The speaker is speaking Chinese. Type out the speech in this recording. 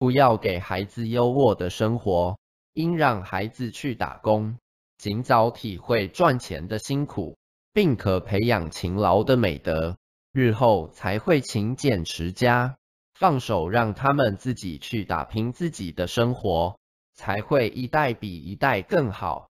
不要给孩子优渥的生活应让孩子去打工尽早体会赚钱的辛苦并可培养勤劳的美德日后才会勤俭持家。放手让他们自己去打拼自己的生活才会一代比一代更好